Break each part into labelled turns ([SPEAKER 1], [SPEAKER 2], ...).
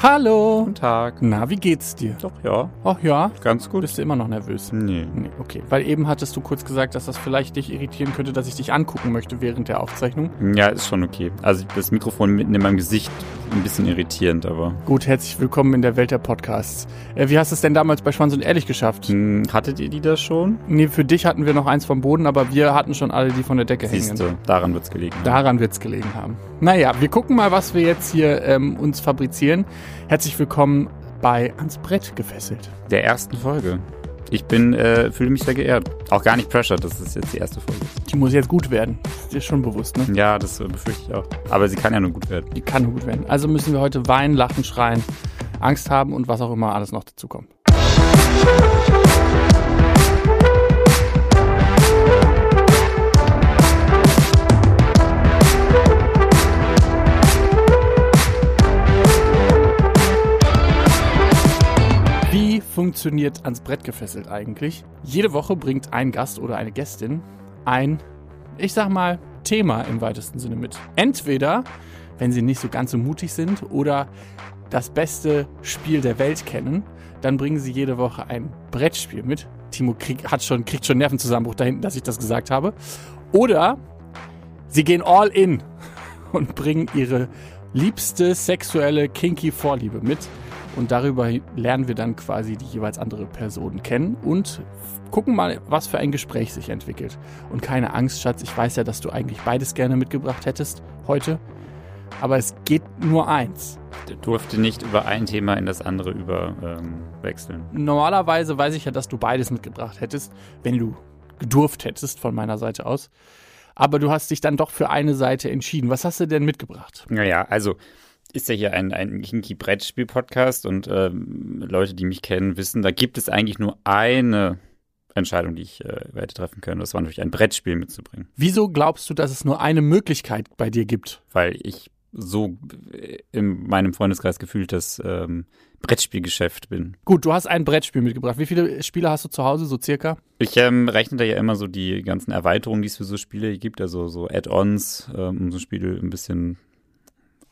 [SPEAKER 1] Hallo.
[SPEAKER 2] Guten Tag.
[SPEAKER 1] Na, wie geht's dir?
[SPEAKER 2] Doch, ja.
[SPEAKER 1] Ach ja.
[SPEAKER 2] Ganz gut.
[SPEAKER 1] Bist du immer noch nervös?
[SPEAKER 2] Nee.
[SPEAKER 1] Nee, okay. Weil eben hattest du kurz gesagt, dass das vielleicht dich irritieren könnte, dass ich dich angucken möchte während der Aufzeichnung.
[SPEAKER 2] Ja, ist schon okay. Also das Mikrofon mitten in meinem Gesicht ein bisschen irritierend, aber.
[SPEAKER 1] Gut, herzlich willkommen in der Welt der Podcasts. Äh, wie hast du es denn damals bei Schwanz und Ehrlich geschafft?
[SPEAKER 2] Hm, hattet ihr die da schon?
[SPEAKER 1] Nee, für dich hatten wir noch eins vom Boden, aber wir hatten schon alle die von der Decke hängen.
[SPEAKER 2] Siehst du, daran wird's gelegen. haben.
[SPEAKER 1] Daran wird's gelegen haben. Naja, wir gucken mal, was wir jetzt hier ähm, uns fabrizieren. Herzlich willkommen bei Ans Brett gefesselt.
[SPEAKER 2] Der ersten Folge. Ich bin, äh, fühle mich sehr geehrt. Auch gar nicht pressured, dass es jetzt die erste Folge ist.
[SPEAKER 1] Die muss jetzt gut werden. Ist dir schon bewusst, ne?
[SPEAKER 2] Ja, das befürchte ich auch. Aber sie kann ja nur gut werden.
[SPEAKER 1] Die kann nur gut werden. Also müssen wir heute weinen, lachen, schreien, Angst haben und was auch immer alles noch dazu kommt. Funktioniert ans Brett gefesselt eigentlich? Jede Woche bringt ein Gast oder eine Gästin ein, ich sag mal, Thema im weitesten Sinne mit. Entweder, wenn sie nicht so ganz so mutig sind oder das beste Spiel der Welt kennen, dann bringen sie jede Woche ein Brettspiel mit. Timo krieg, hat schon, kriegt schon Nervenzusammenbruch da hinten, dass ich das gesagt habe. Oder sie gehen all in und bringen ihre liebste sexuelle kinky Vorliebe mit. Und darüber lernen wir dann quasi die jeweils andere Person kennen und gucken mal, was für ein Gespräch sich entwickelt. Und keine Angst, Schatz, ich weiß ja, dass du eigentlich beides gerne mitgebracht hättest heute. Aber es geht nur eins.
[SPEAKER 2] Der durfte nicht über ein Thema in das andere überwechseln. Ähm, wechseln.
[SPEAKER 1] Normalerweise weiß ich ja, dass du beides mitgebracht hättest, wenn du gedurft hättest von meiner Seite aus. Aber du hast dich dann doch für eine Seite entschieden. Was hast du denn mitgebracht?
[SPEAKER 2] Naja, also ist ja hier ein, ein Kinky-Brettspiel-Podcast und ähm, Leute, die mich kennen, wissen, da gibt es eigentlich nur eine Entscheidung, die ich äh, hätte treffen können. Das war natürlich ein Brettspiel mitzubringen,
[SPEAKER 1] Wieso glaubst du, dass es nur eine Möglichkeit bei dir gibt?
[SPEAKER 2] weil ich so äh, in meinem Freundeskreis gefühlt das ähm, Brettspielgeschäft bin.
[SPEAKER 1] Gut, du hast ein Brettspiel mitgebracht. Wie viele Spiele hast du zu Hause, so circa?
[SPEAKER 2] Ich ähm, rechne da ja immer so die ganzen Erweiterungen, die es für so Spiele gibt, also so Add-ons, ähm, um so Spiele ein bisschen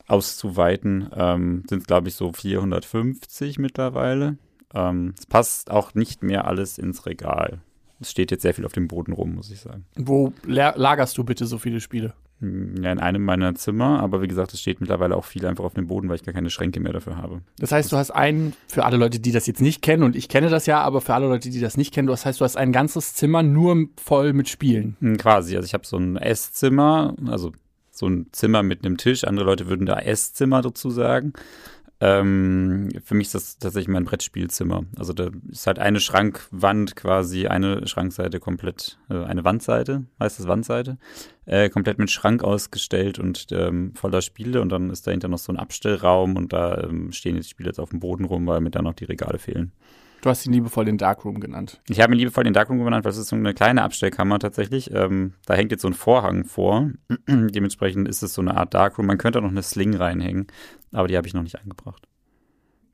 [SPEAKER 2] auszuweiten, ähm, sind es, glaube ich, so 450 mittlerweile. Ähm, es passt auch nicht mehr alles ins Regal. Es steht jetzt sehr viel auf dem Boden rum, muss ich sagen.
[SPEAKER 1] Wo la- lagerst du bitte so viele Spiele?
[SPEAKER 2] Hm, Ja, in einem meiner Zimmer, aber wie gesagt, es steht mittlerweile auch viel einfach auf dem Boden, weil ich gar keine Schränke mehr dafür habe.
[SPEAKER 1] Das heißt, du hast einen, für alle Leute, die das jetzt nicht kennen, und ich kenne das ja, aber für alle Leute, die das nicht kennen, das heißt, du hast ein ganzes Zimmer nur voll mit Spielen.
[SPEAKER 2] Hm, Quasi, also ich habe so ein Esszimmer, also so ein Zimmer mit einem Tisch. Andere Leute würden da Esszimmer dazu sagen. Ähm, für mich ist das tatsächlich mein Brettspielzimmer. Also da ist halt eine Schrankwand quasi, eine Schrankseite komplett, äh, eine Wandseite, heißt das Wandseite, äh, komplett mit Schrank ausgestellt und ähm, voller Spiele und dann ist dahinter noch so ein Abstellraum und da ähm, stehen jetzt die Spiele jetzt auf dem Boden rum, weil mir da noch die Regale fehlen.
[SPEAKER 1] Du hast ihn liebevoll den Darkroom genannt.
[SPEAKER 2] Ich habe ihn liebevoll den Darkroom genannt, weil es ist so eine kleine Abstellkammer tatsächlich. Ähm, da hängt jetzt so ein Vorhang vor. Dementsprechend ist es so eine Art Darkroom. Man könnte auch noch eine Sling reinhängen, aber die habe ich noch nicht eingebracht.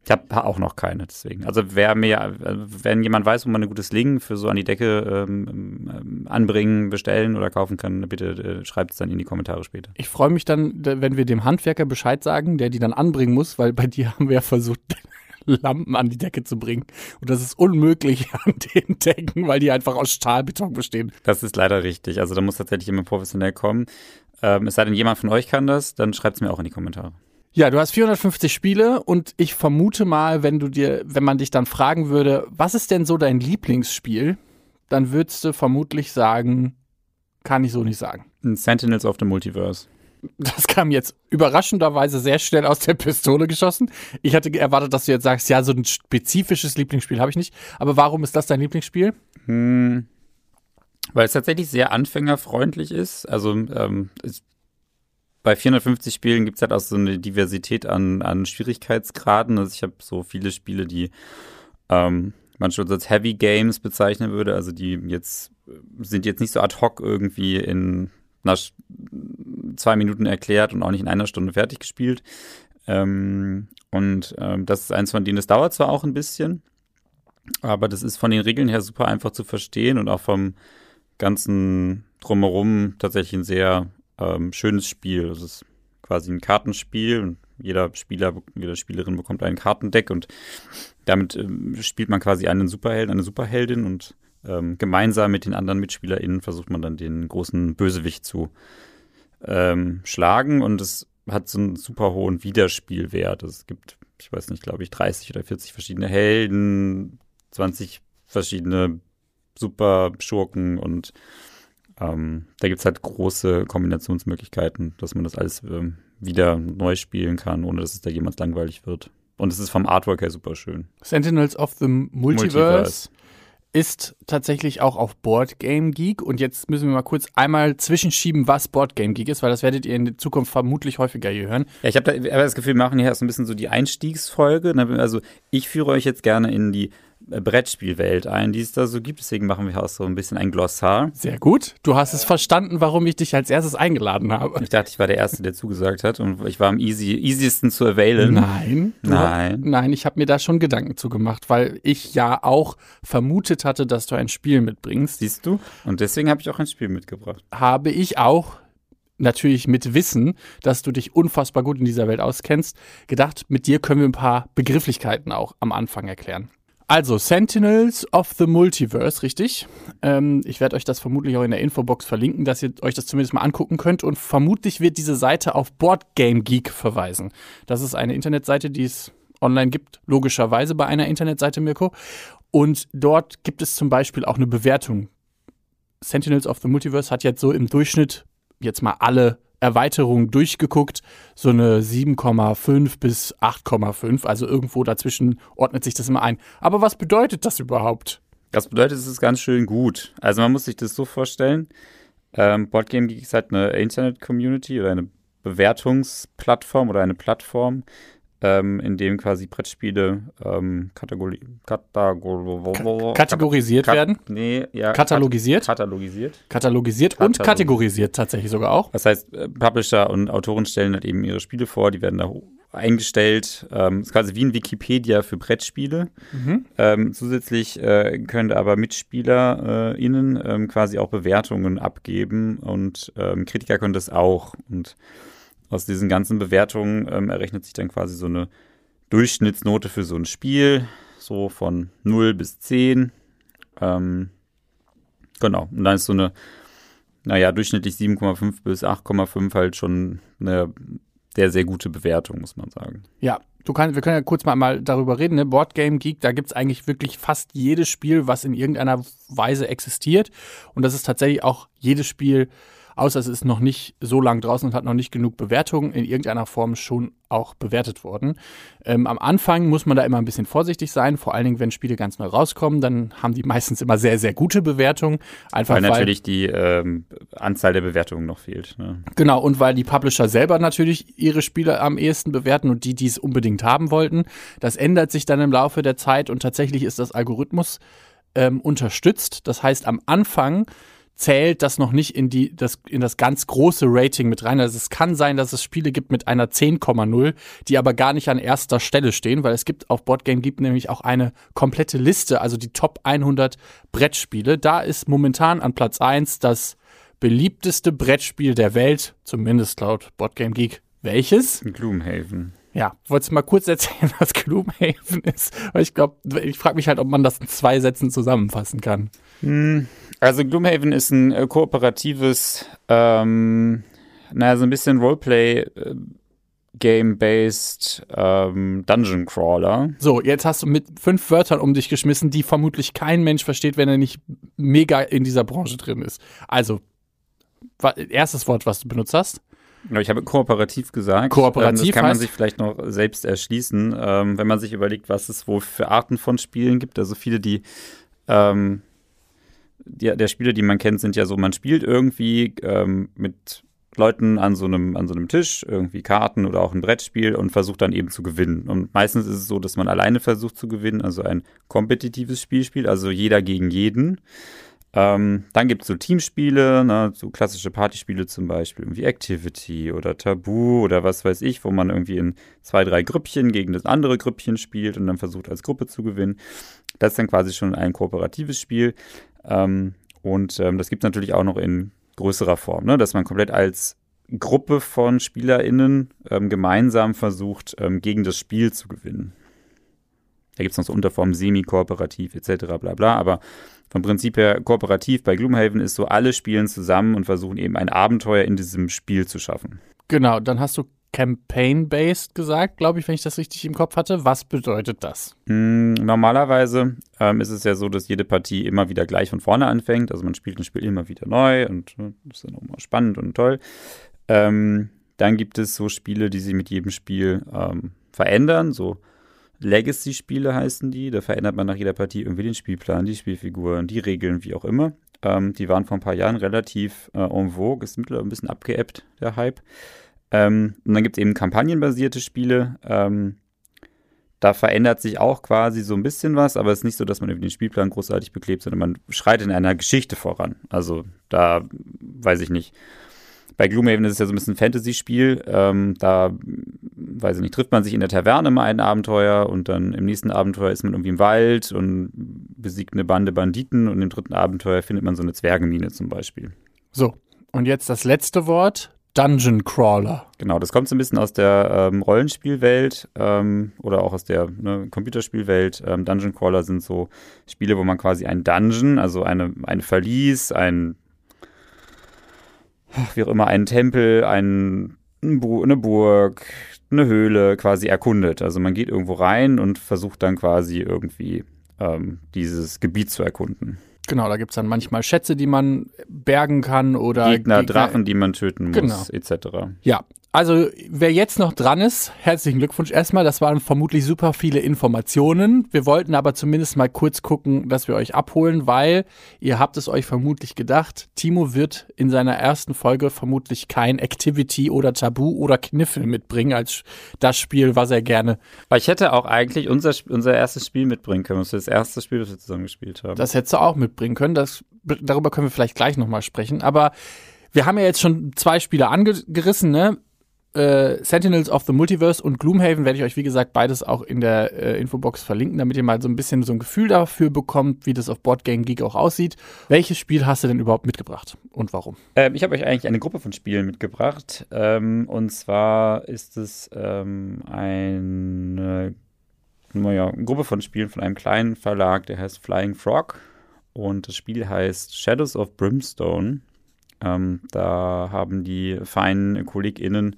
[SPEAKER 2] Ich habe auch noch keine, deswegen. Also wer mir, wenn jemand weiß, wo man eine gute Sling für so an die Decke ähm, ähm, anbringen, bestellen oder kaufen kann, bitte äh, schreibt es dann in die Kommentare später.
[SPEAKER 1] Ich freue mich dann, da- wenn wir dem Handwerker Bescheid sagen, der die dann anbringen muss, weil bei dir haben wir ja versucht, Lampen an die Decke zu bringen. Und das ist unmöglich an den Decken, weil die einfach aus Stahlbeton bestehen.
[SPEAKER 2] Das ist leider richtig. Also da muss tatsächlich jemand professionell kommen. Ähm, es sei denn, jemand von euch kann das, dann schreibt es mir auch in die Kommentare.
[SPEAKER 1] Ja, du hast 450 Spiele und ich vermute mal, wenn du dir, wenn man dich dann fragen würde, was ist denn so dein Lieblingsspiel, dann würdest du vermutlich sagen, kann ich so nicht sagen.
[SPEAKER 2] Sentinels of the Multiverse.
[SPEAKER 1] Das kam jetzt überraschenderweise sehr schnell aus der Pistole geschossen. Ich hatte erwartet, dass du jetzt sagst, ja, so ein spezifisches Lieblingsspiel habe ich nicht. Aber warum ist das dein Lieblingsspiel?
[SPEAKER 2] Hm, weil es tatsächlich sehr anfängerfreundlich ist. Also ähm, es, bei 450 Spielen gibt es halt auch so eine Diversität an, an Schwierigkeitsgraden. Also ich habe so viele Spiele, die ähm, man schon als Heavy Games bezeichnen würde. Also die jetzt sind jetzt nicht so ad hoc irgendwie in Sch- zwei Minuten erklärt und auch nicht in einer Stunde fertig gespielt. Ähm, und ähm, das ist eins von denen, das dauert zwar auch ein bisschen, aber das ist von den Regeln her super einfach zu verstehen und auch vom ganzen Drumherum tatsächlich ein sehr ähm, schönes Spiel. Es ist quasi ein Kartenspiel und jeder Spieler, jede Spielerin bekommt ein Kartendeck und damit ähm, spielt man quasi einen Superheld, eine Superheldin und ähm, gemeinsam mit den anderen MitspielerInnen versucht man dann den großen Bösewicht zu ähm, schlagen und es hat so einen super hohen Wiederspielwert. Es gibt, ich weiß nicht, glaube ich, 30 oder 40 verschiedene Helden, 20 verschiedene Super-Schurken und ähm, da gibt es halt große Kombinationsmöglichkeiten, dass man das alles ähm, wieder neu spielen kann, ohne dass es da jemals langweilig wird. Und es ist vom Artwork her super schön.
[SPEAKER 1] Sentinels of the Multiverse, Multiverse. Ist tatsächlich auch auf Board Game Geek. Und jetzt müssen wir mal kurz einmal zwischenschieben, was Board Game Geek ist, weil das werdet ihr in der Zukunft vermutlich häufiger hier hören.
[SPEAKER 2] Ja, ich habe da, hab das Gefühl, wir machen hier erst ein bisschen so die Einstiegsfolge. Also ich führe euch jetzt gerne in die Brettspielwelt ein, die es da so gibt. Deswegen machen wir auch so ein bisschen ein Glossar.
[SPEAKER 1] Sehr gut. Du hast es verstanden, warum ich dich als erstes eingeladen habe.
[SPEAKER 2] Ich dachte, ich war der Erste, der zugesagt hat und ich war am easy, easiesten zu availen.
[SPEAKER 1] Nein.
[SPEAKER 2] Nein.
[SPEAKER 1] Nein, ich habe mir da schon Gedanken zugemacht, weil ich ja auch vermutet hatte, dass du ein Spiel mitbringst.
[SPEAKER 2] Siehst du? Und deswegen habe ich auch ein Spiel mitgebracht.
[SPEAKER 1] Habe ich auch natürlich mit Wissen, dass du dich unfassbar gut in dieser Welt auskennst, gedacht, mit dir können wir ein paar Begrifflichkeiten auch am Anfang erklären. Also, Sentinels of the Multiverse, richtig? Ähm, ich werde euch das vermutlich auch in der Infobox verlinken, dass ihr euch das zumindest mal angucken könnt. Und vermutlich wird diese Seite auf Board Game Geek verweisen. Das ist eine Internetseite, die es online gibt, logischerweise bei einer Internetseite, Mirko. Und dort gibt es zum Beispiel auch eine Bewertung. Sentinels of the Multiverse hat jetzt so im Durchschnitt jetzt mal alle Erweiterung durchgeguckt, so eine 7,5 bis 8,5. Also irgendwo dazwischen ordnet sich das immer ein. Aber was bedeutet das überhaupt?
[SPEAKER 2] Das bedeutet, es ist ganz schön gut. Also man muss sich das so vorstellen. Ähm, Boardgame Geek ist halt eine Internet-Community oder eine Bewertungsplattform oder eine Plattform, ähm, in dem quasi Brettspiele ähm, kategori
[SPEAKER 1] kategor kategorisiert Kat werden.
[SPEAKER 2] Nee, ja.
[SPEAKER 1] Katalogisiert.
[SPEAKER 2] Katalogisiert.
[SPEAKER 1] Katalogisiert und kategorisiert tatsächlich sogar auch.
[SPEAKER 2] Das heißt, äh, Publisher und Autoren stellen halt eben ihre Spiele vor, die werden da eingestellt. Ähm, ist quasi wie ein Wikipedia für Brettspiele. Mhm. Ähm, zusätzlich äh, können aber MitspielerInnen äh, quasi auch Bewertungen abgeben und ähm, Kritiker können das auch. Und aus diesen ganzen Bewertungen ähm, errechnet sich dann quasi so eine Durchschnittsnote für so ein Spiel, so von 0 bis 10. Ähm, genau, und dann ist so eine, naja, durchschnittlich 7,5 bis 8,5 halt schon eine sehr, sehr gute Bewertung, muss man sagen.
[SPEAKER 1] Ja, du kannst, wir können ja kurz mal, mal darüber reden. Ne? Board Game Geek, da gibt es eigentlich wirklich fast jedes Spiel, was in irgendeiner Weise existiert. Und das ist tatsächlich auch jedes Spiel, außer es ist noch nicht so lang draußen und hat noch nicht genug Bewertungen, in irgendeiner Form schon auch bewertet worden. Ähm, am Anfang muss man da immer ein bisschen vorsichtig sein, vor allen Dingen, wenn Spiele ganz neu rauskommen, dann haben die meistens immer sehr, sehr gute Bewertungen. Einfach
[SPEAKER 2] weil, weil natürlich die ähm, Anzahl der Bewertungen noch fehlt. Ne?
[SPEAKER 1] Genau, und weil die Publisher selber natürlich ihre Spiele am ehesten bewerten und die, die es unbedingt haben wollten. Das ändert sich dann im Laufe der Zeit und tatsächlich ist das Algorithmus ähm, unterstützt. Das heißt, am Anfang zählt das noch nicht in, die, das, in das ganz große Rating mit rein. Also es kann sein, dass es Spiele gibt mit einer 10,0, die aber gar nicht an erster Stelle stehen, weil es gibt auf Boardgame gibt nämlich auch eine komplette Liste, also die Top 100 Brettspiele. Da ist momentan an Platz 1 das beliebteste Brettspiel der Welt, zumindest laut Boardgame Geek. Welches?
[SPEAKER 2] Gloomhaven.
[SPEAKER 1] Ja, wolltest du mal kurz erzählen, was Gloomhaven ist? Weil ich glaube, ich frage mich halt, ob man das in zwei Sätzen zusammenfassen kann.
[SPEAKER 2] Hm, also Gloomhaven ist ein äh, kooperatives, ähm, naja, so ein bisschen Roleplay. Äh, Game-based ähm, Dungeon Crawler.
[SPEAKER 1] So, jetzt hast du mit fünf Wörtern um dich geschmissen, die vermutlich kein Mensch versteht, wenn er nicht mega in dieser Branche drin ist. Also, erstes Wort, was du benutzt hast.
[SPEAKER 2] Ich habe kooperativ gesagt.
[SPEAKER 1] Kooperativ ähm,
[SPEAKER 2] das kann man sich vielleicht noch selbst erschließen, ähm, wenn man sich überlegt, was es wohl für Arten von Spielen gibt. Also viele, die, ähm, die der Spiele, die man kennt, sind ja so, man spielt irgendwie ähm, mit Leuten an so einem an so einem Tisch irgendwie Karten oder auch ein Brettspiel und versucht dann eben zu gewinnen. Und meistens ist es so, dass man alleine versucht zu gewinnen, also ein kompetitives Spiel spielt, also jeder gegen jeden. Ähm, dann gibt es so Teamspiele, ne, so klassische Partyspiele zum Beispiel, irgendwie Activity oder Tabu oder was weiß ich, wo man irgendwie in zwei, drei Grüppchen gegen das andere Grüppchen spielt und dann versucht als Gruppe zu gewinnen. Das ist dann quasi schon ein kooperatives Spiel. Ähm, und ähm, das gibt es natürlich auch noch in größerer Form, ne, dass man komplett als Gruppe von SpielerInnen ähm, gemeinsam versucht, ähm, gegen das Spiel zu gewinnen. Da gibt es noch so Unterformen semi-kooperativ etc. bla bla, aber vom Prinzip her kooperativ bei Gloomhaven ist so, alle spielen zusammen und versuchen eben ein Abenteuer in diesem Spiel zu schaffen.
[SPEAKER 1] Genau, dann hast du Campaign-based gesagt, glaube ich, wenn ich das richtig im Kopf hatte. Was bedeutet das?
[SPEAKER 2] Mm, normalerweise ähm, ist es ja so, dass jede Partie immer wieder gleich von vorne anfängt. Also man spielt ein Spiel immer wieder neu und äh, das ist dann auch mal spannend und toll. Ähm, dann gibt es so Spiele, die sich mit jedem Spiel ähm, verändern, so Legacy-Spiele heißen die. Da verändert man nach jeder Partie irgendwie den Spielplan, die Spielfiguren, die Regeln, wie auch immer. Ähm, die waren vor ein paar Jahren relativ äh, en vogue, ist mittlerweile ein bisschen abgeebbt, der Hype. Ähm, und dann gibt es eben kampagnenbasierte Spiele. Ähm, da verändert sich auch quasi so ein bisschen was, aber es ist nicht so, dass man über den Spielplan großartig beklebt, sondern man schreitet in einer Geschichte voran. Also da weiß ich nicht. Bei Gloomhaven ist es ja so ein bisschen ein Fantasy-Spiel. Ähm, da, weiß ich nicht, trifft man sich in der Taverne mal ein Abenteuer und dann im nächsten Abenteuer ist man irgendwie im Wald und besiegt eine Bande Banditen und im dritten Abenteuer findet man so eine Zwergenmine zum Beispiel.
[SPEAKER 1] So, und jetzt das letzte Wort. Dungeon Crawler.
[SPEAKER 2] Genau, das kommt so ein bisschen aus der ähm, Rollenspielwelt ähm, oder auch aus der ne, Computerspielwelt. Ähm, Dungeon Crawler sind so Spiele, wo man quasi ein Dungeon, also eine, ein Verlies, ein wie auch immer, einen Tempel, ein, eine Burg, eine Höhle quasi erkundet. Also man geht irgendwo rein und versucht dann quasi irgendwie ähm, dieses Gebiet zu erkunden.
[SPEAKER 1] Genau, da gibt es dann manchmal Schätze, die man bergen kann oder
[SPEAKER 2] Gegner, Gegner Drachen, die man töten muss, genau. etc.
[SPEAKER 1] Ja, also, wer jetzt noch dran ist, herzlichen Glückwunsch erstmal. Das waren vermutlich super viele Informationen. Wir wollten aber zumindest mal kurz gucken, dass wir euch abholen, weil ihr habt es euch vermutlich gedacht, Timo wird in seiner ersten Folge vermutlich kein Activity oder Tabu oder Kniffel mitbringen als das Spiel, was er gerne.
[SPEAKER 2] Weil ich hätte auch eigentlich unser, unser erstes Spiel mitbringen können. Das ist das erste Spiel, das wir zusammen gespielt haben.
[SPEAKER 1] Das hättest du auch mitbringen können. Das, darüber können wir vielleicht gleich nochmal sprechen. Aber wir haben ja jetzt schon zwei Spiele angerissen, ne? Äh, Sentinels of the Multiverse und Gloomhaven werde ich euch, wie gesagt, beides auch in der äh, Infobox verlinken, damit ihr mal so ein bisschen so ein Gefühl dafür bekommt, wie das auf Boardgame Geek auch aussieht. Welches Spiel hast du denn überhaupt mitgebracht und warum?
[SPEAKER 2] Ähm, ich habe euch eigentlich eine Gruppe von Spielen mitgebracht. Ähm, und zwar ist es ähm, eine naja, Gruppe von Spielen von einem kleinen Verlag, der heißt Flying Frog. Und das Spiel heißt Shadows of Brimstone. Ähm, da haben die feinen KollegInnen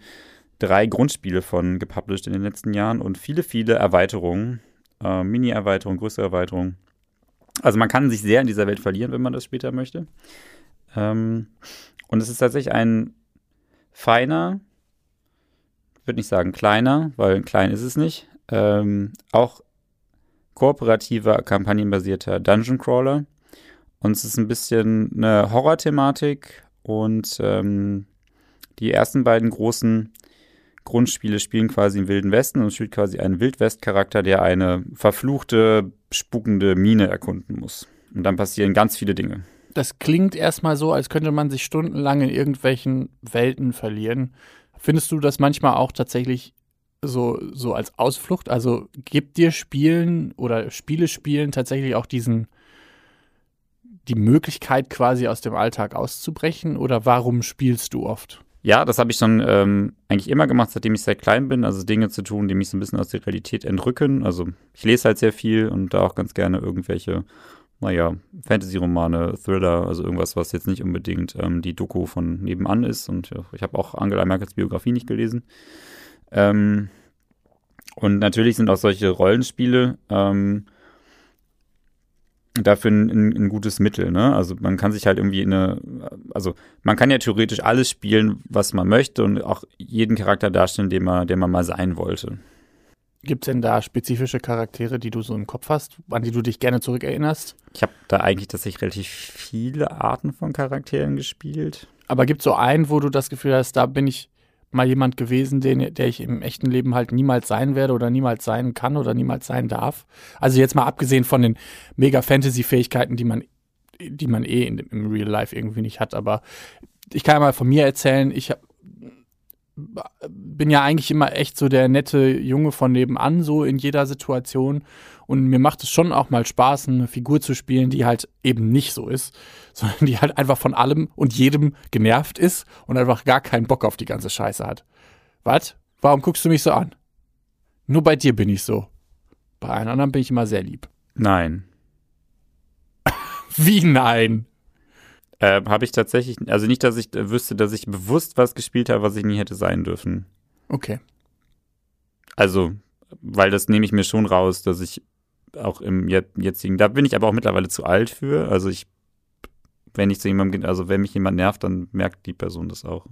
[SPEAKER 2] drei Grundspiele von gepublished in den letzten Jahren und viele, viele Erweiterungen. Äh, Mini-Erweiterungen, größere Erweiterungen. Also man kann sich sehr in dieser Welt verlieren, wenn man das später möchte. Ähm, und es ist tatsächlich ein feiner, ich würde nicht sagen kleiner, weil klein ist es nicht, ähm, auch kooperativer, kampagnenbasierter Dungeon Crawler. Und es ist ein bisschen eine Horror-Thematik, und ähm, die ersten beiden großen Grundspiele spielen quasi im Wilden Westen und spielt quasi einen Wildwest-Charakter, der eine verfluchte, spukende Mine erkunden muss. Und dann passieren ganz viele Dinge.
[SPEAKER 1] Das klingt erstmal so, als könnte man sich stundenlang in irgendwelchen Welten verlieren. Findest du das manchmal auch tatsächlich so, so als Ausflucht? Also gibt dir Spielen oder Spiele spielen tatsächlich auch diesen die Möglichkeit, quasi aus dem Alltag auszubrechen? Oder warum spielst du oft?
[SPEAKER 2] Ja, das habe ich schon ähm, eigentlich immer gemacht, seitdem ich sehr klein bin. Also Dinge zu tun, die mich so ein bisschen aus der Realität entrücken. Also ich lese halt sehr viel und da auch ganz gerne irgendwelche, naja, Fantasy-Romane, Thriller, also irgendwas, was jetzt nicht unbedingt ähm, die Doku von nebenan ist. Und ja, ich habe auch Angela Merkels Biografie nicht gelesen. Ähm, und natürlich sind auch solche Rollenspiele ähm, dafür ein, ein, gutes Mittel. Ne? Also man kann sich halt irgendwie eine, also man kann ja theoretisch alles spielen, was man möchte und auch jeden Charakter darstellen, den man, der man mal sein wollte.
[SPEAKER 1] Gibt es denn da spezifische Charaktere, die du so im Kopf hast, an die du dich gerne zurückerinnerst?
[SPEAKER 2] Ich habe da eigentlich tatsächlich relativ viele Arten von Charakteren gespielt.
[SPEAKER 1] Aber gibt es so einen, wo du das Gefühl hast, da bin ich mal jemand gewesen, den, der ich im echten Leben halt niemals sein werde oder niemals sein kann oder niemals sein darf. Also jetzt mal abgesehen von den mega Fantasy-Fähigkeiten, die man, die man eh in, im Real Life irgendwie nicht hat. Aber ich kann ja mal von mir erzählen, ich habe bin ja eigentlich immer echt so der nette Junge von nebenan, so in jeder Situation. Und mir macht es schon auch mal Spaß, eine Figur zu spielen, die halt eben nicht so ist, sondern die halt einfach von allem und jedem genervt ist und einfach gar keinen Bock auf die ganze Scheiße hat. Was? Warum guckst du mich so an? Nur bei dir bin ich so. Bei allen anderen bin ich immer sehr lieb.
[SPEAKER 2] Nein.
[SPEAKER 1] Wie nein?
[SPEAKER 2] Äh, habe ich tatsächlich, also nicht, dass ich wüsste, dass ich bewusst was gespielt habe, was ich nie hätte sein dürfen.
[SPEAKER 1] Okay.
[SPEAKER 2] Also, weil das nehme ich mir schon raus, dass ich auch im jetzigen, da bin ich aber auch mittlerweile zu alt für. Also ich, wenn ich zu jemandem, also wenn mich jemand nervt, dann merkt die Person das auch.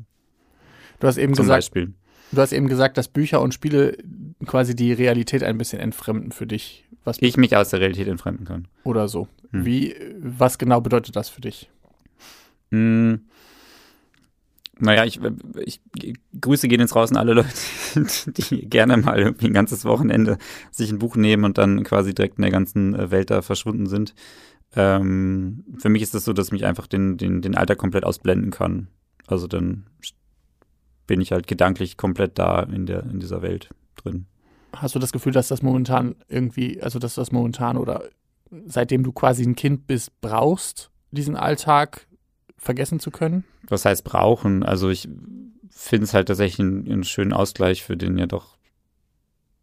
[SPEAKER 1] Du hast eben
[SPEAKER 2] Zum
[SPEAKER 1] gesagt,
[SPEAKER 2] Beispiel.
[SPEAKER 1] du hast eben gesagt, dass Bücher und Spiele quasi die Realität ein bisschen entfremden für dich. Was
[SPEAKER 2] Ich mich aus der Realität entfremden kann.
[SPEAKER 1] oder so.
[SPEAKER 2] Hm.
[SPEAKER 1] Wie, was genau bedeutet das für dich?
[SPEAKER 2] Hm. Naja, ich, ich Grüße gehen jetzt raus alle Leute, die gerne mal irgendwie ein ganzes Wochenende sich ein Buch nehmen und dann quasi direkt in der ganzen äh, Welt da verschwunden sind. Ähm, für mich ist das so, dass ich mich einfach den, den, den Alter komplett ausblenden kann. Also dann bin ich halt gedanklich komplett da in, der, in dieser Welt drin.
[SPEAKER 1] Hast du das Gefühl, dass das momentan irgendwie, also dass das momentan oder seitdem du quasi ein Kind bist, brauchst, diesen Alltag vergessen zu können?
[SPEAKER 2] was heißt brauchen? Also ich finde es halt tatsächlich einen, einen schönen Ausgleich für den ja doch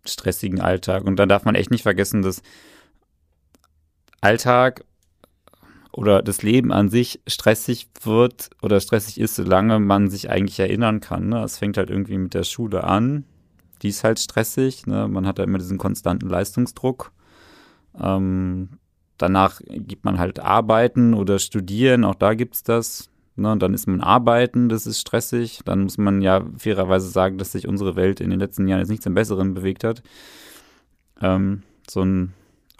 [SPEAKER 2] stressigen Alltag. Und dann darf man echt nicht vergessen, dass Alltag oder das Leben an sich stressig wird oder stressig ist, solange man sich eigentlich erinnern kann. Ne? Es fängt halt irgendwie mit der Schule an. Die ist halt stressig. Ne? Man hat ja immer diesen konstanten Leistungsdruck. Ähm, danach gibt man halt Arbeiten oder Studieren. Auch da gibt's das. Ne, dann ist man arbeiten, das ist stressig. Dann muss man ja fairerweise sagen, dass sich unsere Welt in den letzten Jahren jetzt nicht zum Besseren bewegt hat. Ähm, so ein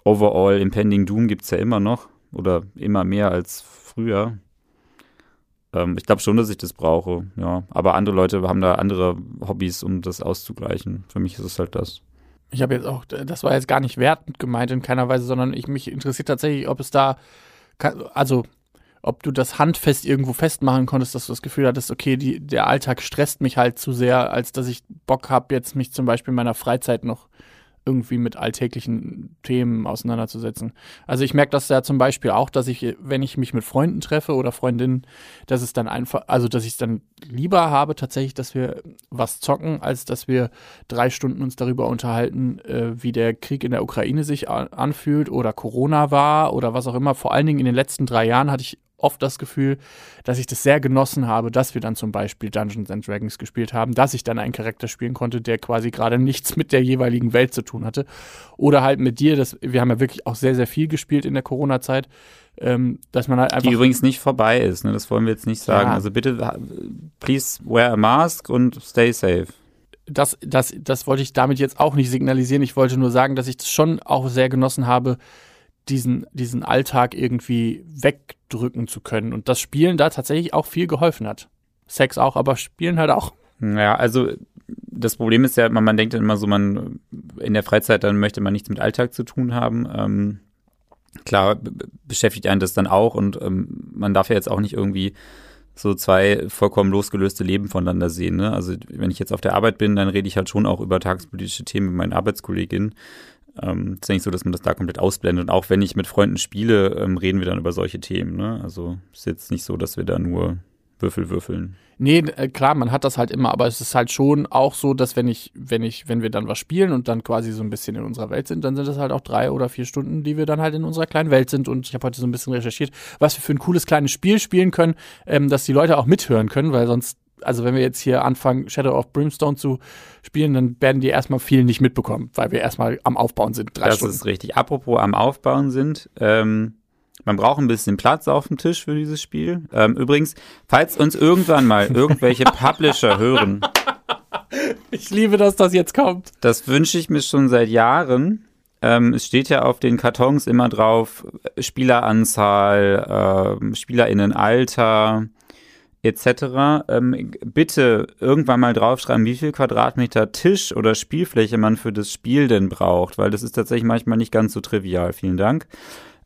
[SPEAKER 2] Overall Impending Doom gibt es ja immer noch oder immer mehr als früher. Ähm, ich glaube schon, dass ich das brauche, ja. Aber andere Leute haben da andere Hobbys, um das auszugleichen. Für mich ist es halt das.
[SPEAKER 1] Ich habe jetzt auch, das war jetzt gar nicht wertend gemeint in keiner Weise, sondern ich mich interessiert tatsächlich, ob es da, also ob du das handfest irgendwo festmachen konntest, dass du das Gefühl hattest, okay, die, der Alltag stresst mich halt zu sehr, als dass ich Bock habe, jetzt mich zum Beispiel in meiner Freizeit noch irgendwie mit alltäglichen Themen auseinanderzusetzen. Also ich merke das ja zum Beispiel auch, dass ich, wenn ich mich mit Freunden treffe oder Freundinnen, dass es dann einfach, also dass ich es dann lieber habe tatsächlich, dass wir was zocken, als dass wir drei Stunden uns darüber unterhalten, äh, wie der Krieg in der Ukraine sich anfühlt oder Corona war oder was auch immer. Vor allen Dingen in den letzten drei Jahren hatte ich oft das Gefühl, dass ich das sehr genossen habe, dass wir dann zum Beispiel Dungeons and Dragons gespielt haben, dass ich dann einen Charakter spielen konnte, der quasi gerade nichts mit der jeweiligen Welt zu tun hatte. Oder halt mit dir, das, wir haben ja wirklich auch sehr, sehr viel gespielt in der Corona-Zeit, ähm, dass man halt einfach.
[SPEAKER 2] Die übrigens nicht vorbei ist, ne? das wollen wir jetzt nicht sagen.
[SPEAKER 1] Ja.
[SPEAKER 2] Also bitte, please wear a mask und stay safe.
[SPEAKER 1] Das, das, das wollte ich damit jetzt auch nicht signalisieren. Ich wollte nur sagen, dass ich das schon auch sehr genossen habe, diesen, diesen Alltag irgendwie wegdrücken zu können. Und das Spielen da tatsächlich auch viel geholfen hat. Sex auch, aber Spielen halt auch.
[SPEAKER 2] Ja, also das Problem ist ja, man, man denkt immer so, man in der Freizeit dann möchte man nichts mit Alltag zu tun haben. Ähm, klar beschäftigt einen das dann auch und ähm, man darf ja jetzt auch nicht irgendwie so zwei vollkommen losgelöste Leben voneinander sehen. Ne? Also wenn ich jetzt auf der Arbeit bin, dann rede ich halt schon auch über tagespolitische Themen mit meinen Arbeitskolleginnen. Ähm, ist ja nicht so, dass man das da komplett ausblendet. Und auch wenn ich mit Freunden spiele, ähm, reden wir dann über solche Themen. Ne? Also ist jetzt nicht so, dass wir da nur Würfel würfeln.
[SPEAKER 1] Nee, äh, klar, man hat das halt immer, aber es ist halt schon auch so, dass wenn ich, wenn ich, wenn wir dann was spielen und dann quasi so ein bisschen in unserer Welt sind, dann sind das halt auch drei oder vier Stunden, die wir dann halt in unserer kleinen Welt sind. Und ich habe heute so ein bisschen recherchiert, was wir für ein cooles kleines Spiel spielen können, ähm, dass die Leute auch mithören können, weil sonst, also wenn wir jetzt hier anfangen, Shadow of Brimstone zu spielen, dann werden die erstmal viel nicht mitbekommen, weil wir erstmal am Aufbauen sind. Drei
[SPEAKER 2] das
[SPEAKER 1] Stunden.
[SPEAKER 2] ist richtig. Apropos am Aufbauen sind, ähm, man braucht ein bisschen Platz auf dem Tisch für dieses Spiel. Ähm, übrigens, falls uns irgendwann mal irgendwelche Publisher hören,
[SPEAKER 1] Ich liebe, dass das jetzt kommt.
[SPEAKER 2] das wünsche ich mir schon seit Jahren. Ähm, es steht ja auf den Kartons immer drauf, Spieleranzahl, ähm, Spielerinnenalter etc. Ähm, bitte irgendwann mal draufschreiben, wie viel Quadratmeter Tisch oder Spielfläche man für das Spiel denn braucht, weil das ist tatsächlich manchmal nicht ganz so trivial. Vielen Dank.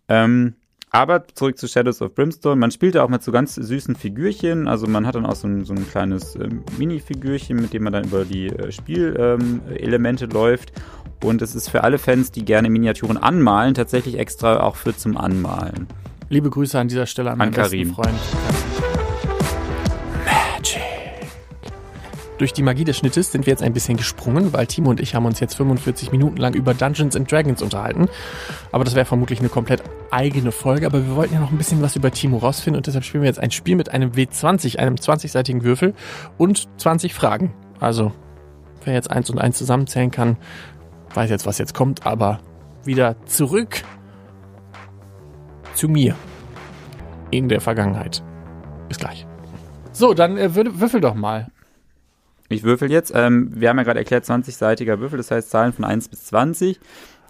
[SPEAKER 2] Ähm, Aber zurück zu Shadows of Brimstone. Man spielt da auch mit so ganz süßen Figürchen. Also man hat dann auch so ein, so ein kleines äh, Mini-Figürchen, mit dem man dann über die äh, Spielelemente ähm, läuft. Und es ist für alle Fans, die gerne Miniaturen anmalen, tatsächlich extra auch für zum Anmalen.
[SPEAKER 1] Liebe Grüße an dieser Stelle an meinen
[SPEAKER 2] An Karim.
[SPEAKER 1] besten Freund. Durch die Magie des Schnittes sind wir jetzt ein bisschen gesprungen, weil Timo und ich haben uns jetzt 45 Minuten lang über Dungeons and Dragons unterhalten. Aber das wäre vermutlich eine komplett eigene Folge. Aber wir wollten ja noch ein bisschen was über Timo rausfinden und deshalb spielen wir jetzt ein Spiel mit einem W20, einem 20-seitigen Würfel und 20 Fragen. Also, wer jetzt eins und eins zusammenzählen kann, weiß jetzt, was jetzt kommt, aber wieder zurück zu mir in der Vergangenheit. Bis gleich. So, dann äh, würfel doch mal.
[SPEAKER 2] Ich würfel jetzt. Ähm, wir haben ja gerade erklärt, 20-seitiger Würfel, das heißt Zahlen von 1 bis 20.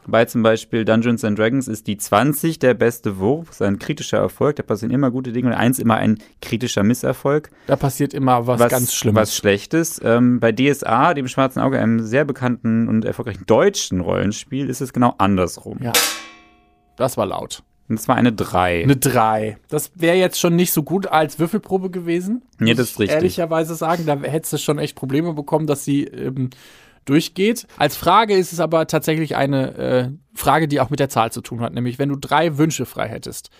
[SPEAKER 2] Bei zum Beispiel Dungeons and Dragons ist die 20 der beste Wurf, ist ein kritischer Erfolg, da passieren immer gute Dinge und 1 immer ein kritischer Misserfolg.
[SPEAKER 1] Da passiert immer was, ganz Schlimmes.
[SPEAKER 2] Was Schlechtes. Ähm, bei DSA, dem Schwarzen Auge, einem sehr bekannten und erfolgreichen deutschen Rollenspiel, ist es genau andersrum.
[SPEAKER 1] Ja. Das war laut.
[SPEAKER 2] Und es war eine 3.
[SPEAKER 1] Eine 3. Das wäre jetzt schon nicht so gut als Würfelprobe gewesen.
[SPEAKER 2] Nee, das ist
[SPEAKER 1] ich
[SPEAKER 2] richtig.
[SPEAKER 1] Ehrlicherweise sagen, da hättest du schon echt Probleme bekommen, dass sie ähm, durchgeht. Als Frage ist es aber tatsächlich eine äh, Frage, die auch mit der Zahl zu tun hat. Nämlich, wenn du drei Wünsche frei hättest,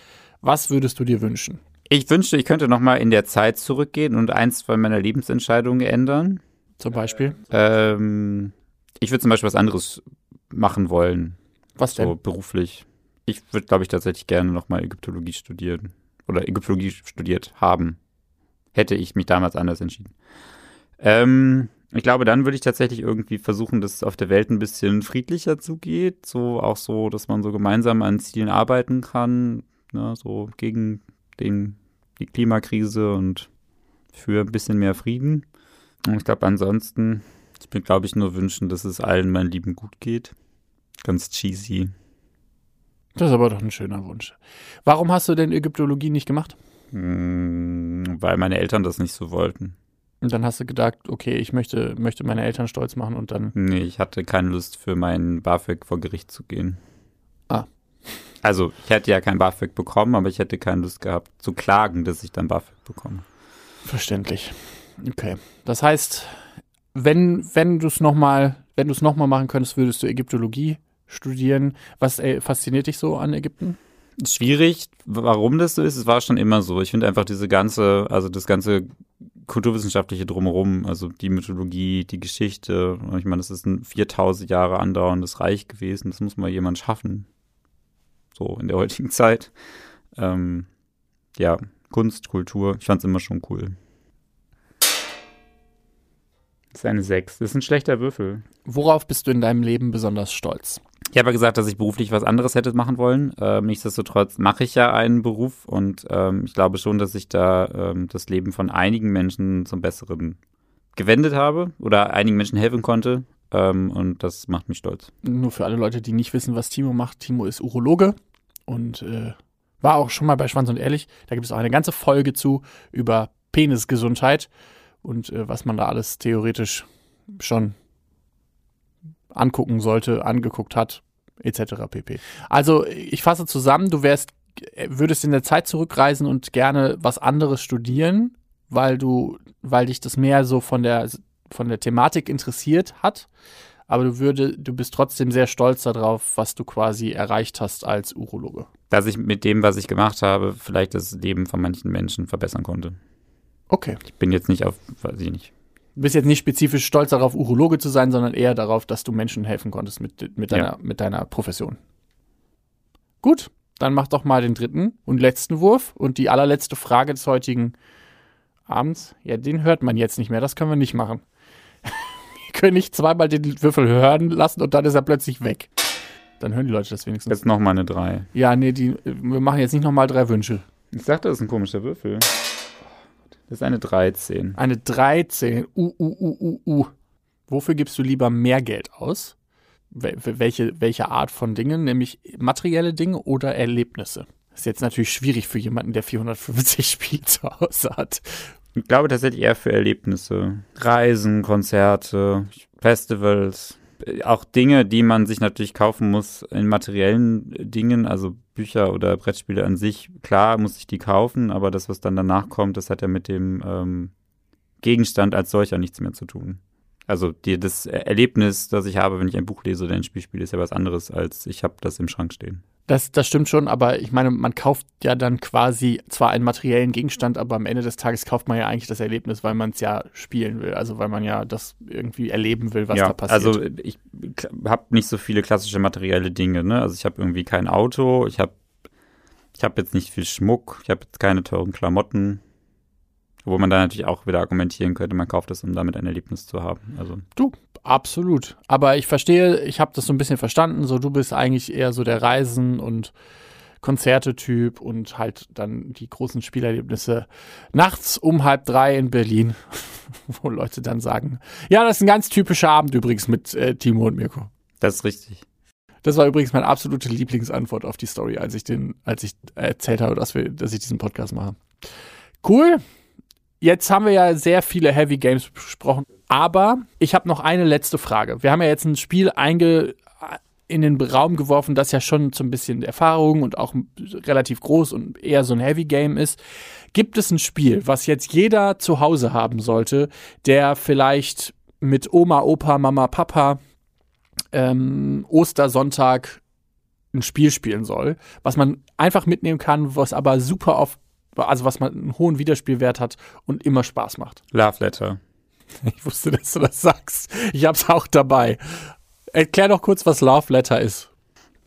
[SPEAKER 1] was würdest du dir wünschen?
[SPEAKER 2] Ich wünschte, ich könnte nochmal in der Zeit zurückgehen und eins von meiner Lebensentscheidungen ändern.
[SPEAKER 1] Zum Beispiel?
[SPEAKER 2] Ähm, ich würde zum Beispiel was anderes machen wollen,
[SPEAKER 1] Was denn?
[SPEAKER 2] so beruflich. Ich würde, glaube ich, tatsächlich gerne nochmal Ägyptologie studieren. Oder Ägyptologie studiert haben. Hätte ich mich damals anders entschieden. Ähm, ich glaube, dann würde ich tatsächlich irgendwie versuchen, dass es auf der Welt ein bisschen friedlicher zugeht. So auch so, dass man so gemeinsam an Zielen arbeiten kann. Ne, so gegen den, die Klimakrise und für ein bisschen mehr Frieden. Und ich glaube, ansonsten, ich mir, glaube ich, nur wünschen, dass es allen meinen Lieben gut geht. Ganz cheesy.
[SPEAKER 1] Das ist aber doch ein schöner Wunsch. Warum hast du denn Ägyptologie nicht gemacht?
[SPEAKER 2] Hm, weil meine Eltern das nicht so wollten.
[SPEAKER 1] Und dann hast du gedacht, okay, ich möchte, möchte meine Eltern stolz machen und dann.
[SPEAKER 2] Nee, ich hatte keine Lust für meinen BAföG vor Gericht zu gehen.
[SPEAKER 1] Ah.
[SPEAKER 2] Also, ich hätte ja kein BAföG bekommen, aber ich hätte keine Lust gehabt zu klagen, dass ich dann BAföG bekomme.
[SPEAKER 1] Verständlich. Okay. Das heißt, wenn, wenn du es nochmal, wenn du es nochmal machen könntest, würdest du Ägyptologie studieren. Was äh, fasziniert dich so an Ägypten?
[SPEAKER 2] Schwierig, warum das so ist, es war schon immer so. Ich finde einfach diese ganze, also das ganze kulturwissenschaftliche drumherum, also die Mythologie, die Geschichte. Ich meine, das ist ein 4000 Jahre andauerndes Reich gewesen. Das muss mal jemand schaffen. So in der heutigen Zeit. Ähm, ja, Kunst, Kultur, ich fand es immer schon cool. Das ist eine 6. Das ist ein schlechter Würfel.
[SPEAKER 1] Worauf bist du in deinem Leben besonders stolz?
[SPEAKER 2] Ich habe ja gesagt, dass ich beruflich was anderes hätte machen wollen. Ähm, nichtsdestotrotz mache ich ja einen Beruf und ähm, ich glaube schon, dass ich da ähm, das Leben von einigen Menschen zum Besseren gewendet habe oder einigen Menschen helfen konnte. Ähm, und das macht mich stolz.
[SPEAKER 1] Nur für alle Leute, die nicht wissen, was Timo macht. Timo ist Urologe und äh, war auch schon mal bei Schwanz und Ehrlich. Da gibt es auch eine ganze Folge zu über Penisgesundheit und äh, was man da alles theoretisch schon angucken sollte, angeguckt hat, etc. pp. Also ich fasse zusammen, du wärst, würdest in der Zeit zurückreisen und gerne was anderes studieren, weil du, weil dich das mehr so von der von der Thematik interessiert hat, aber du würde, du bist trotzdem sehr stolz darauf, was du quasi erreicht hast als Urologe.
[SPEAKER 2] Dass ich mit dem, was ich gemacht habe, vielleicht das Leben von manchen Menschen verbessern konnte.
[SPEAKER 1] Okay.
[SPEAKER 2] Ich bin jetzt nicht auf, weiß ich nicht.
[SPEAKER 1] Du bist jetzt nicht spezifisch stolz darauf, Urologe zu sein, sondern eher darauf, dass du Menschen helfen konntest mit, mit, deiner,
[SPEAKER 2] Ja.
[SPEAKER 1] mit deiner Profession. Gut, dann mach doch mal den dritten und letzten Wurf und die allerletzte Frage des heutigen Abends. Ja, den hört man jetzt nicht mehr, das können wir nicht machen. wir können nicht zweimal den Würfel hören lassen und dann ist er plötzlich weg. Dann hören die Leute das wenigstens.
[SPEAKER 2] Jetzt nochmal eine 3.
[SPEAKER 1] Ja, nee, die, wir machen jetzt nicht nochmal drei Wünsche.
[SPEAKER 2] Ich sagte, das ist ein komischer Würfel. Das ist eine 13.
[SPEAKER 1] Eine 13. Uh, uh, uh, uh, uh. Wofür gibst du lieber mehr Geld aus? Wel welche, welche Art von Dingen? Nämlich materielle Dinge oder Erlebnisse? Das ist jetzt natürlich schwierig für jemanden, der 450 Spiele zu Hause hat.
[SPEAKER 2] Ich glaube tatsächlich eher für Erlebnisse. Reisen, Konzerte, Festivals. Auch Dinge, die man sich natürlich kaufen muss in materiellen Dingen, also Bücher oder Brettspiele an sich, klar muss ich die kaufen, aber das, was dann danach kommt, das hat ja mit dem ähm, Gegenstand als solcher nichts mehr zu tun. Also die, das Erlebnis, das ich habe, wenn ich ein Buch lese oder ein Spiel spiele, ist ja was anderes, als ich habe das im Schrank stehen.
[SPEAKER 1] Das, das stimmt schon, aber ich meine, man kauft ja dann quasi zwar einen materiellen Gegenstand, aber am Ende des Tages kauft man ja eigentlich das Erlebnis, weil man es ja spielen will. Also weil man ja das irgendwie erleben will, was
[SPEAKER 2] ja,
[SPEAKER 1] da passiert.
[SPEAKER 2] Also ich habe nicht so viele klassische materielle Dinge. Ne? Also ich habe irgendwie kein Auto, ich habe ich hab jetzt nicht viel Schmuck, ich habe jetzt keine teuren Klamotten. Wo man dann natürlich auch wieder argumentieren könnte, man kauft es, um damit ein Erlebnis zu haben. Also
[SPEAKER 1] du, absolut. Aber ich verstehe, ich habe das so ein bisschen verstanden. So, du bist eigentlich eher so der Reisen- und Konzerte-Typ und halt dann die großen Spielerlebnisse nachts um halb drei in Berlin, wo Leute dann sagen, ja, das ist ein ganz typischer Abend übrigens mit äh, Timo und Mirko.
[SPEAKER 2] Das ist richtig.
[SPEAKER 1] Das war übrigens meine absolute Lieblingsantwort auf die Story, als ich den, als ich erzählt habe, dass wir, dass ich diesen Podcast mache. Cool jetzt haben wir ja sehr viele Heavy Games besprochen, aber ich habe noch eine letzte Frage. Wir haben ja jetzt ein Spiel einge in den Raum geworfen, das ja schon so ein bisschen Erfahrung und auch relativ groß und eher so ein Heavy Game ist. Gibt es ein Spiel, was jetzt jeder zu Hause haben sollte, der vielleicht mit Oma, Opa, Mama, Papa ähm, Ostersonntag ein Spiel spielen soll, was man einfach mitnehmen kann, was aber super auf also was man einen hohen Wiederspielwert hat und immer Spaß macht.
[SPEAKER 2] Love Letter.
[SPEAKER 1] Ich wusste, dass du das sagst. Ich hab's auch dabei. Erklär doch kurz, was Love Letter ist.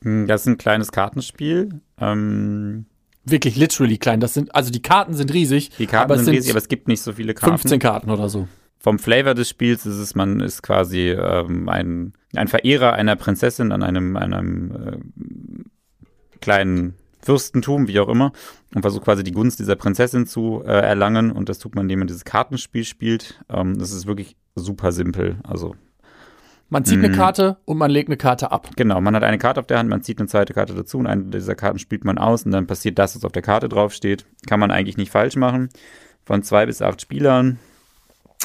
[SPEAKER 2] Hm, das ist ein kleines Kartenspiel. Ähm
[SPEAKER 1] Wirklich literally klein. Das sind, also die Karten sind riesig.
[SPEAKER 2] Die Karten sind, sind riesig, aber es gibt nicht so viele Karten.
[SPEAKER 1] 15 Karten oder so.
[SPEAKER 2] Vom Flavor des Spiels ist es, man ist quasi ähm, ein, ein Verehrer einer Prinzessin an einem, einem äh, kleinen Fürstentum, wie auch immer, und versucht quasi die Gunst dieser Prinzessin zu äh, erlangen. Und das tut man, indem man dieses Kartenspiel spielt. Ähm, das ist wirklich super simpel. Also
[SPEAKER 1] man zieht eine mm. Karte und man legt eine Karte ab.
[SPEAKER 2] Genau, man hat eine Karte auf der Hand, man zieht eine zweite Karte dazu und eine dieser Karten spielt man aus und dann passiert das, was auf der Karte draufsteht. Kann man eigentlich nicht falsch machen. Von zwei bis acht Spielern.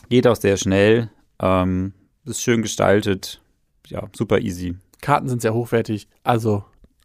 [SPEAKER 2] Geht auch sehr schnell. Ähm, ist schön gestaltet. Ja, super easy.
[SPEAKER 1] Karten sind sehr hochwertig. Also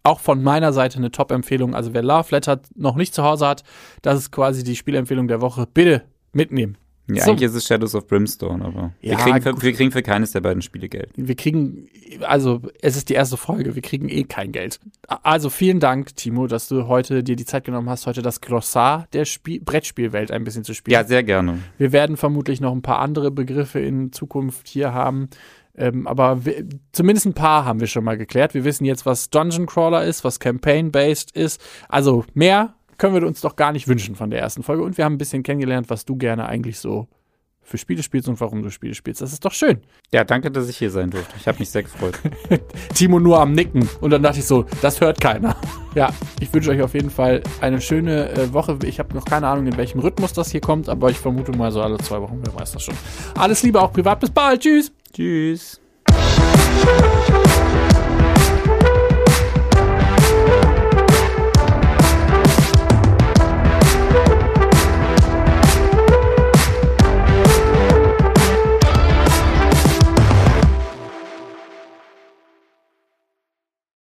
[SPEAKER 1] auch von meiner Seite eine Top-Empfehlung. Also wer Love Letter noch nicht zu Hause hat, das ist quasi die Spielempfehlung der Woche. Bitte mitnehmen.
[SPEAKER 2] Ja, so. eigentlich ist es Shadows of Brimstone, aber ja, wir, kriegen für, wir kriegen für keines der beiden Spiele Geld.
[SPEAKER 1] Wir kriegen, also es ist die erste Folge, wir kriegen eh kein Geld. Also vielen Dank, Timo, dass du heute dir die Zeit genommen hast, heute das Glossar der Spiel Brettspielwelt ein bisschen zu spielen.
[SPEAKER 2] Ja, sehr gerne.
[SPEAKER 1] Wir werden vermutlich noch ein paar andere Begriffe in Zukunft hier haben. Ähm, aber wir, zumindest ein paar haben wir schon mal geklärt. Wir wissen jetzt, was Dungeon Crawler ist, was Campaign-based ist. Also mehr können wir uns doch gar nicht wünschen von der ersten Folge. Und wir haben ein bisschen kennengelernt, was du gerne eigentlich so für Spiele spielst und warum du Spiele spielst. Das ist doch schön.
[SPEAKER 2] Ja, danke, dass ich hier sein durfte. Ich habe mich sehr gefreut.
[SPEAKER 1] Timo nur am Nicken. Und dann dachte ich so, das hört keiner. Ja, ich wünsche euch auf jeden Fall eine schöne äh, Woche. Ich habe noch keine Ahnung, in welchem Rhythmus das hier kommt, aber ich vermute mal so alle zwei Wochen. Wer weiß das schon. Alles Liebe auch privat. Bis bald. Tschüss.
[SPEAKER 2] Tschüss.